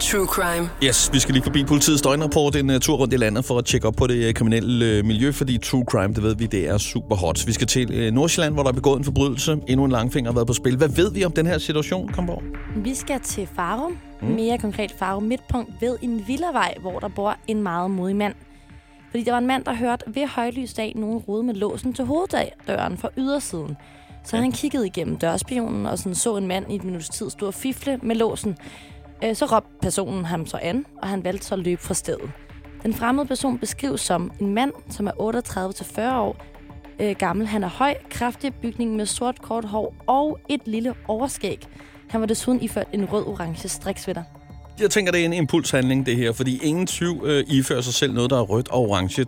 true crime. Yes, vi skal lige forbi politiets døgnrapport en uh, tur rundt i landet for at tjekke op på det uh, kriminelle uh, miljø, fordi true crime, det ved vi, det er super hot. Vi skal til uh, Nordsjælland, hvor der er begået en forbrydelse. Endnu en langfinger har været på spil. Hvad ved vi om den her situation, Komborg? Vi skal til Farum, mm. mere konkret Farum Midtpunkt, ved en villavej, hvor der bor en meget modig mand. Fordi der var en mand, der hørte ved højlysdag nogen rode med låsen til hoveddøren fra ydersiden. Så han kiggede igennem dørspionen og sådan så en mand i et minuts tid stå og fifle med låsen. Øh, Så råbte personen ham så an, og han valgte så at løbe fra stedet. Den fremmede person beskrives som en mand, som er 38-40 år øh, gammel. Han er høj, kraftig bygning med sort kort hår og et lille overskæg. Han var desuden iført en rød-orange striksvitter. Jeg tænker, det er en impulshandling, det her, fordi ingen tyv øh, ifører sig selv noget, der er rødt og orange,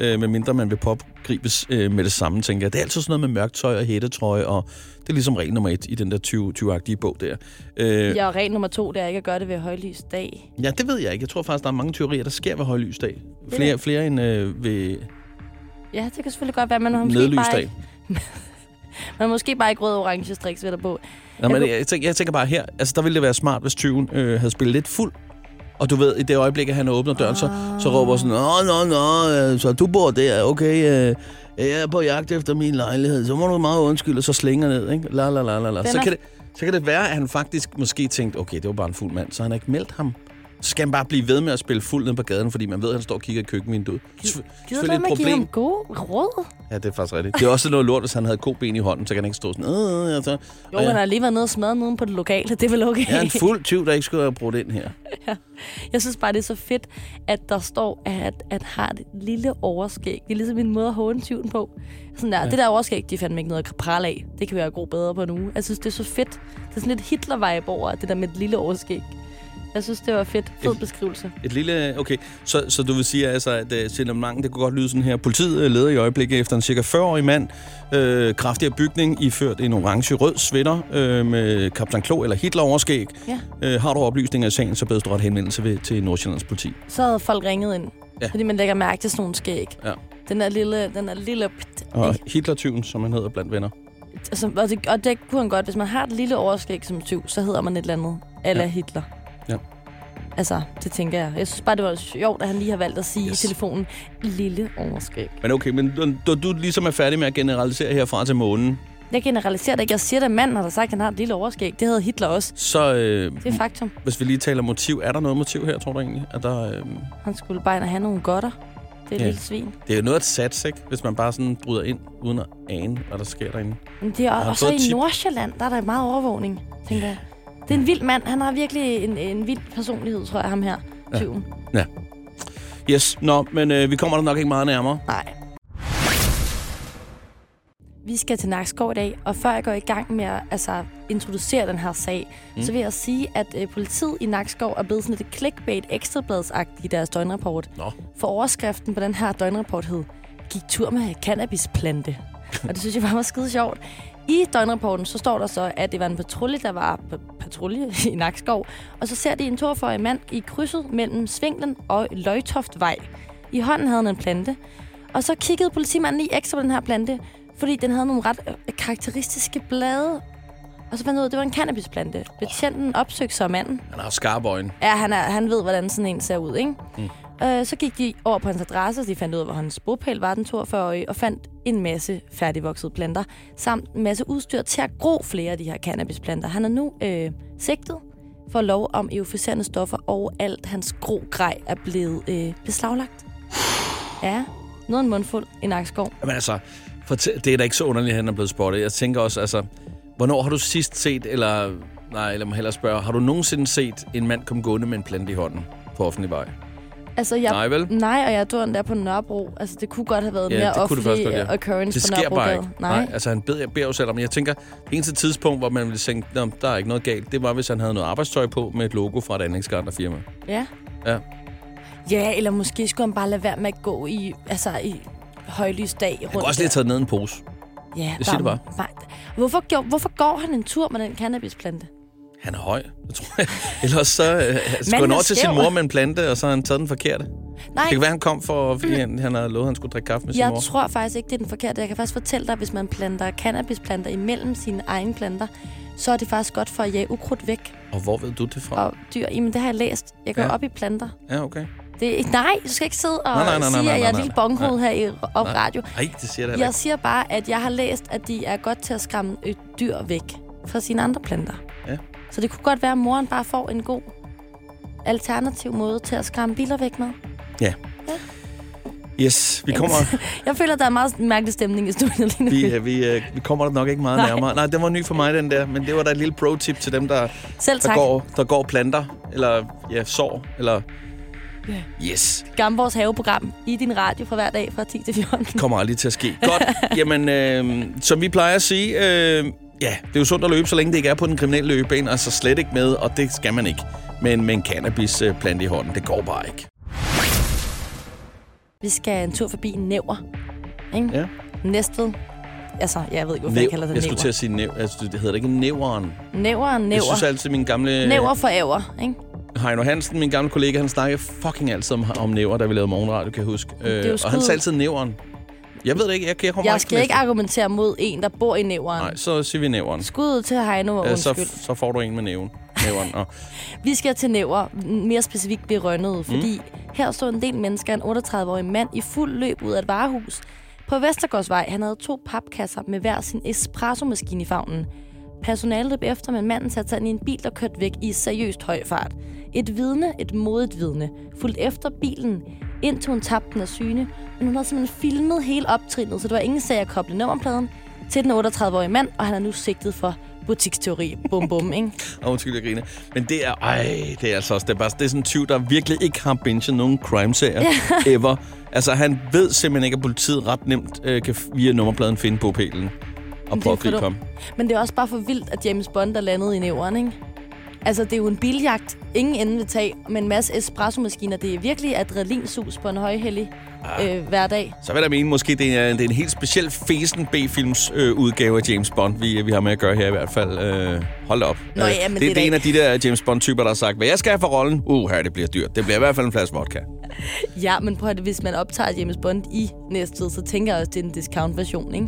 øh, medmindre man vil pågribes øh, med det samme, tænker jeg. Det er altid sådan noget med mørkt tøj og hættetrøje, og det er ligesom regel nummer et i den der 20-agtige bog der. Øh, Ja, og regel nummer to, det er ikke at gøre det ved højlysdag. ja, det ved jeg ikke. Jeg tror faktisk, der er mange teorier, der sker ved højlysdag. Flere, flere end øh, ved Ja, det kan selvfølgelig godt være, men man har måske bare ikke, har måske bare ikke rød-orange striksvætter på. Nå, men Jeg tænker, jeg tænker bare her, altså der ville det være smart, hvis tyven øh, havde spillet lidt fuld. Og du ved, i det øjeblik, at han åbner døren, så, så råber sådan, Nå, nå, nå, øh, så du bor der, okay, øh, jeg er på jagt efter min lejlighed, så må du meget undskylde, og så slinger ned, ikke? La, la, la, la, la. Så kan, det, så kan det være, at han faktisk måske tænkte, okay, det var bare en fuld mand, så han har ikke meldt ham. Så skal han bare blive ved med at spille fuld ned på gaden, fordi man ved, at han står og kigger i køkkenvinduet. Gider du med at give ham problem. gode råd? Ja, det er faktisk rigtigt. Det er også noget lort, hvis han havde koben i hånden, så kan han ikke stå sådan, øh, øh, så, Jo, han har lige været nede og smadret nogen på det lokale. Det er vel okay? er en fuld tyv, der ikke skulle have brugt ind her. Jeg synes bare, det er så fedt, at der står, at at har et lille overskæg. Det er ligesom en måde at håne tyven på. Sådan der, ja. Det der overskæg, de fandt ikke noget at prale af. Det kan vi jo gro bedre på nu. Jeg synes, det er så fedt. Det er sådan lidt Hitler-vibe over det der med et lille overskæg. Jeg synes, det var fedt. Fed Et- beskrivelse. Et lille... Okay, så, så du vil sige, altså, at uh, signalement, det kunne godt lyde sådan her. Politiet uh, leder i øjeblikket efter en cirka 40-årig mand. Øh, kraftigere bygning, iført en orange-rød sweater øh, med Kaptajn Klo eller Hitler-overskæg. Ja. Øh, har du oplysninger i sagen, så bedes du ret henvendelse ved, til Nordsjællands politi. Så havde folk ringet ind. Ja. Fordi man lægger mærke til sådan nogle skæg. Ja. Den er lille... Den er lille pst, Og? Hitler-tyven, som han hedder blandt venner. altså, og, det, og det kunne han godt. Hvis man har et lille overskæg som tyv, så hedder man et eller andet. Eller ja. Hitler. Ja. Altså, det tænker jeg. Jeg synes bare, det var sjovt, at han lige har valgt at sige Yes. i telefonen, lille overskæg. Men okay, men du, du, ligesom er færdig med at generalisere herfra til månen, Jeg generaliserer det ikke. Jeg siger, at manden har da sagt, at han har et lille overskæg. Det havde Hitler også. så øh, Det er faktum. hvis vi lige taler motiv, er der noget motiv her, tror du egentlig? Er der, øh, Han skulle bare ind og have nogle godter. Det er et Ja. lille svin. det er jo noget at satse, ikke? Hvis man bare sådan bryder ind, uden at ane, hvad der sker derinde. Men det er har og så fået i et tip. Nordsjælland, der er der meget overvågning, tænker jeg. Det er en vild mand. Han har virkelig en, en vild personlighed, tror jeg, ham her. Ja. Tyven. Yes, nå, men øh, vi kommer der nok ikke meget nærmere. Nej. Vi skal til Nakskov i dag, og før jeg går i gang med at altså, introducere den her sag, mm. så vil jeg sige, at øh, politiet i Nakskov er blevet sådan lidt clickbait ekstrabladsagtigt i deres døgnrapport. Nå. For overskriften på den her døgnrapport hed, gik tur med cannabisplante. og det synes jeg bare var skide sjovt. I døgnrapporten så står der så, at det var en patrulje, der var patrulje i Nakskov, og så ser de en 42-årig mand i krydset mellem Svinglen og Løjtoftvej. I hånden havde han en plante, og så kiggede politimanden lige ekstra på den her plante, fordi den havde nogle ret øh, karakteristiske blade. Og så fandt ud af, at det var en cannabisplante. Betjenten opsøgte så manden. Han har skarpe øjne. Ja, han, er, han ved, hvordan sådan en ser ud, ikke? Mm. Øh, så gik de over på hans adresse, og de fandt ud af, hvor hans bopæl var den 42-årige, og fandt en masse færdigvoksede planter, samt en masse udstyr til at gro flere af de her cannabisplanter. Han er nu øh, sigtet for lov om euforiserende stoffer, og alt hans gro grej er blevet øh, beslaglagt. Ja, noget af en mundfuld i Nakskov. Men altså, for det er da ikke så underligt, at han er blevet spottet. Jeg tænker også, altså, hvornår har du sidst set, eller, nej, lad mig hellere spørge, har du nogensinde set en mand komme gående med en plante i hånden på offentlig vej? Altså, jeg, Nej, vel? Nej, og jeg dør der på Nørrebro. Altså, det kunne godt have været Ja, mere offentlig godt, ja. occurrence Det på sker Nørrebro. bare ikke. Nej. altså han beder, beder jo selv om, jeg tænker, eneste tidspunkt, hvor man ville tænke, Nå, der er ikke noget galt, det var, hvis han havde noget arbejdstøj på med et logo fra et anlægsgartnerfirma. Ja. Ja. Ja, eller måske skulle han bare lade være med at gå i, altså i højlysdag rundt Han kunne også lige have taget ned en pose. Ja, Jeg siger det bare. Nej. Hvorfor, hvorfor går han en tur med den cannabisplante? Han er høj, det tror jeg. Ellers så øh, skulle han er over til sin mor med en plante, og så har han taget den forkerte. Nej, Det kan være, han kom for, fordi han, han havde lovet, at han skulle drikke kaffe med sin jeg mor. tror faktisk ikke, det er den forkerte. Jeg kan faktisk fortælle dig, hvis man planter cannabisplanter imellem sine egne planter, så er det faktisk godt for at jage ukrudt væk. Og hvor ved du det fra? Og dyr, jamen det har jeg læst. Jeg går Ja. op i planter. Ja, okay. Det er, nej, du skal ikke sidde og Nej, nej, nej, nej, sige, nej, at jeg er nej, lille nej. bonghoved her i op Nej. radio. Nej, det siger det Jeg ikke. siger bare, at jeg har læst, at de er godt til at skræmme et dyr væk fra sine andre planter. Ja. Så det kunne godt være, at moren bare får en god alternativ måde til at skræmme biler væk med. Yes, vi kommer, Jeg føler, der er meget mærkelig stemning i studiet lige nu. vi, øh, vi, øh, vi kommer der nok ikke meget Nej. nærmere. Nej, den var ny for mig, den der. Men det var da et lille pro-tip til dem, der, Selv der, tak. går, der går planter, eller ja, sår, eller... Ja. Yes, Gamborgs haveprogram i din radio fra hver dag fra 10 til 14. kommer aldrig til at ske. Godt, jamen, øh, som vi plejer at sige, øh, ja, det er jo sundt at løbe, så længe det ikke er på den kriminelle løbebane, altså slet ikke med, og det skal man ikke. Men med en cannabisplante i hånden, det går bare ikke. Vi skal en tur forbi Næver. Ikke? Ja. Næstved. Altså, jeg ved ikke, hvorfor jeg kalder det jeg skulle til Næver. at sige næv. Altså, det hedder ikke næveren. Næveren, Jeg Næver. synes altid, min gamle... Næver for æver, ikke? Heino Hansen, min gamle kollega, han snakkede fucking altid om, om næver, da vi lavede morgenradio, kan jeg huske. er jo Øh, og han sagde altid næveren. Jeg ved det ikke, jeg, jeg kommer Jeg ikke skal ikke argumentere mod en, der bor i Næveren. Nej, så siger vi næveren. Skud til Heino og Ja, så, undskyld. så får du en med næven. Næveren. Nå. Vi skal til Næver, mere specifikt blive rønnet, fordi mm. her stod en del mennesker, en 38-årig mand, i fuld løb ud af et varehus. På Vestergårdsvej, han havde to papkasser med hver sin espresso-maskine i favnen. Personalet løb efter, men manden satte sig ind i en bil, der kørte væk i seriøst høj fart. Et vidne, et modigt vidne, fulgte efter bilen, indtil hun tabte den af syne. Men hun havde simpelthen filmet hele optrinet, så der var ingen sag at koble nummerpladen til den 38-årige mand, og han er nu sigtet for butiksteori. Bum bum, ikke? Og undskyld, jeg griner. Men det er, ej, det er altså også, det er, bare, det er sådan en tyv, der virkelig ikke har binget nogen crime-serier ever. Altså, han ved simpelthen ikke, at politiet ret nemt øh, kan via nummerpladen finde bogpælen og det prøve at gribe ham. Men det er også bare for vildt, at James Bond er landet i næveren, ikke? Altså, det er jo en biljagt. Ingen ende vil tage med en masse espresso-maskiner. Det er virkelig adrenalinsus på en højhellig øh, hverdag. Så vil jeg mene, måske det er, det er en helt speciel fesen B-films øh, udgave af James Bond, vi, vi har med at gøre her i hvert fald. Øh, hold op. Nå Øh, ja, men det, det er det er en af de der James Bond-typer, der har sagt, hvad jeg skal have for rollen? Uh, her det bliver dyrt. Det bliver i hvert fald en flaske vodka. Ja, men prøv at hvis man optager James Bond i næstved, så tænker jeg også, det er en discount-version, ikke?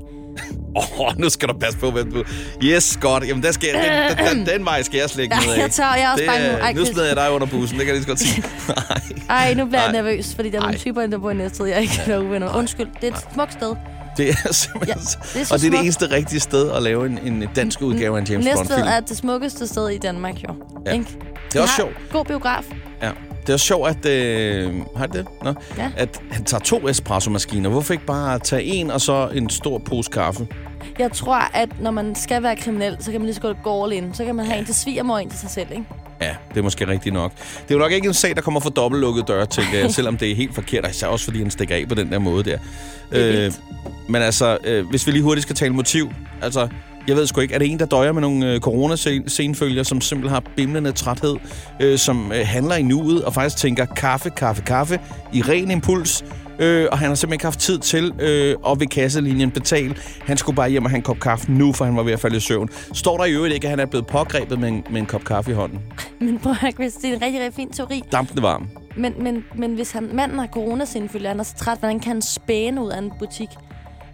Åh, oh, nu skal du passe på, hvem du... Yes, godt. Jamen, der skal, jeg- den, den, den vej skal jeg Ja, ned af. jeg tør, jeg er også det, bange nu. øh, Ej, nu smider jeg dig under bussen, det kan jeg lige så godt sige. Nej, Ej, nu bliver jeg Ej. nervøs, fordi der er nogle Ej. typer, der bor i næstved, jeg ikke kan være uvenner. Undskyld, det er et smukt sted. det er simpelthen... Ja, det er og det er det eneste rigtige sted at lave en, en dansk udgave af en James Næstved Bond-film. er det smukkeste sted i Danmark, jo. Ja. Ikke? Det er også sjovt. God biograf. Ja. Det er også sjovt, at... Øh, har det det? Nå. Ja. At han tager to espresso-maskiner. Hvorfor ikke bare tage en og så en stor pose kaffe? Jeg tror, at når man skal være kriminel, så kan man lige så godt gå all in. Så kan man have en til svigermor og en til sig selv, ikke? Ja, det er måske rigtigt nok. Det er jo nok ikke en sag, der kommer fra dobbeltlukkede døre, tænker jeg, selvom det er helt forkert. Især også fordi han stikker af på den der måde der. Det er vildt. men altså, øh, hvis vi lige hurtigt skal tale motiv. Altså, jeg ved sgu ikke, er det en, der døjer med nogle øh, coronasenfølger, som simpelthen har bimlende træthed, øh, som øh, handler i nuet og faktisk tænker kaffe, kaffe, kaffe i ren impuls, øh, og han har simpelthen ikke haft tid til øh, at ved kasselinjen betale. Han skulle bare hjem og have en kop kaffe nu, for han var ved at falde i søvn. Står der i øvrigt ikke, at han er blevet pågrebet med en, med en kop kaffe i hånden? Men prøv at Chris, det er en rigtig, rigtig fin teori. Dampende varm. Men, men, men hvis han, manden har coronasinfølge, han er så træt, hvordan kan han spæne ud af en butik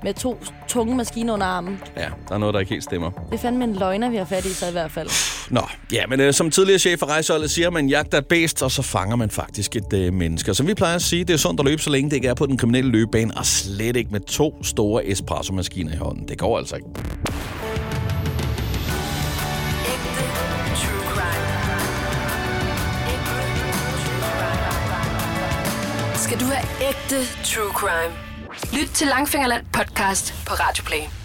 med to tunge maskiner under armen? Ja, der er noget, der ikke helt stemmer. Det er fandme en løgner, vi har fat i, så i hvert fald. Nå, ja, men øh, som tidligere chef for rejseholdet siger, man jagter et bæst, og så fanger man faktisk et øh, menneske. Og Som vi plejer at sige, det er sundt at løbe, så længe det ikke er på den kriminelle løbebane, og slet ikke med to store espresso-maskiner i hånden. Det går altså ikke. Skal du have ægte true crime? Lyt til Langfingerland podcast på Radioplay.